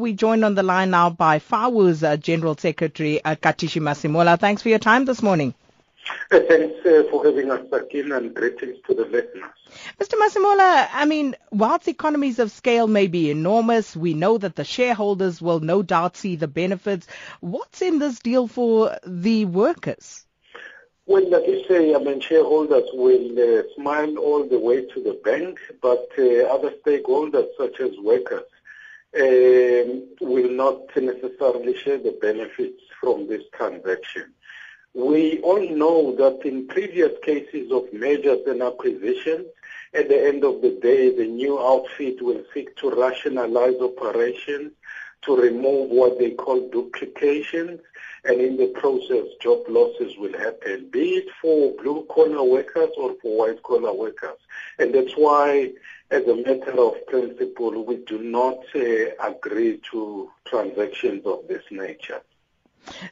We joined on the line now by FAWU's uh, General Secretary, uh, Katishi Masemola. Thanks for your time this morning. Uh, thanks uh, for having us back in and greetings to the listeners. Mr. Masemola, I mean, whilst economies of scale may be enormous, we know that the shareholders will no doubt see the benefits. What's in this deal for the workers? Well, like you say, I mean, shareholders will uh, smile all the way to the bank, but uh, other stakeholders such as workers Um, will not necessarily share the benefits from this transaction. We all know that in previous cases of mergers and acquisitions, at the end of the day, the new outfit will seek to rationalize operations, to remove what they call duplications, and in the process, job losses will happen, be it for blue-collar workers or for white-collar workers. And that's why, as a matter of principle, we do not uh, agree to transactions of this nature.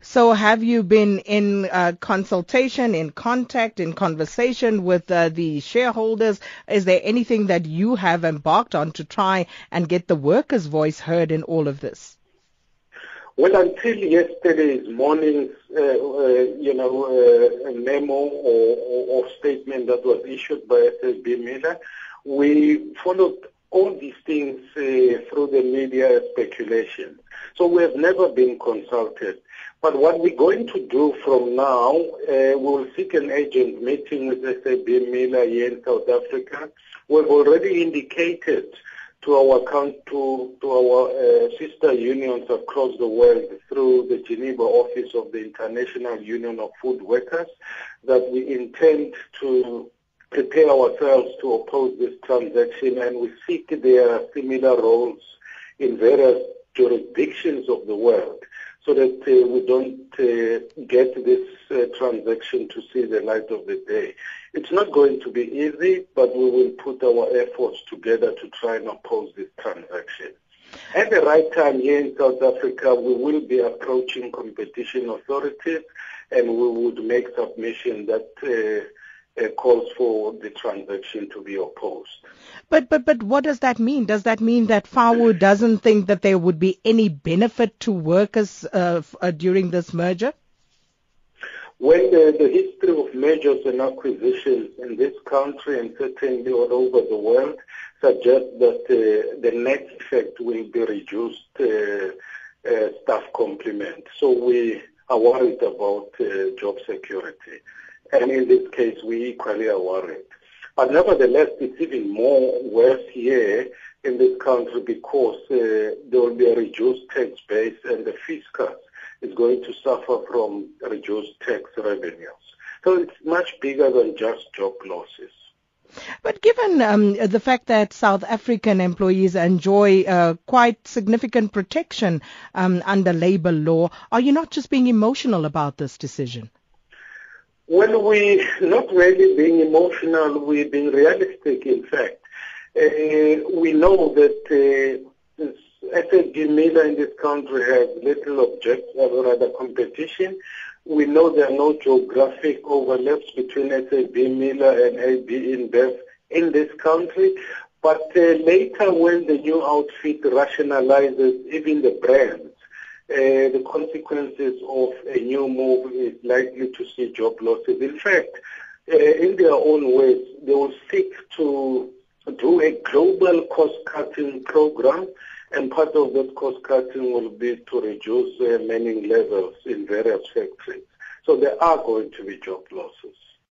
So have you been in uh, consultation, in contact, in conversation with uh, the shareholders? Is there anything that you have embarked on to try and get the workers' voice heard in all of this? Well, until yesterday's morning's, uh, uh, you know, uh, memo or, or, statement that was issued by SABMiller, we followed all these things uh, through the media speculation. So we have never been consulted. But what we're going to do from now, uh, we'll seek an agent meeting with SABMiller here in South Africa. We've already indicated to our to, to our uh, sister unions across the world through the Geneva office of the International Union of Food Workers that we intend to prepare ourselves to oppose this transaction and we seek their similar roles in various jurisdictions of the world so that uh, we don't uh, get this uh, transaction to see the light of the day. It's not going to be easy, but we will put our efforts together to try and oppose this transaction. At the right time here in South Africa, we will be approaching competition authorities and we would make submission that uh, calls for the transaction to be opposed. But but but what does that mean? Does that mean that FAWU doesn't think that there would be any benefit to workers uh, uh, during this merger? When the, the history of mergers and acquisitions in this country and certainly all over the world suggests that uh, the net effect will be reduced uh, uh, staff complement. So we are worried about uh, job security. And in this case, we equally are worried. But nevertheless, it's even more worse here in this country because uh, there will be a reduced tax base and the fiscal is going to suffer from reduced tax revenues. So it's much bigger than just job losses. But given um, the fact that South African employees enjoy uh, quite significant protection um, under labor law, are you not just being emotional about this decision? Well, we're not really being emotional, we're being realistic, in fact. Uh, we know that uh, SABMiller in this country has little object rather competition. We know there are no geographic overlaps between SABMiller and AB InBev in this country. But uh, later when the new outfit rationalizes even the brands, uh, the consequences of a new move is likely to see job losses. In fact, uh, in their own ways, they will seek to do a global cost-cutting program and part of that cost cutting will be to reduce uh, manning levels in various factories. So there are going to be job losses.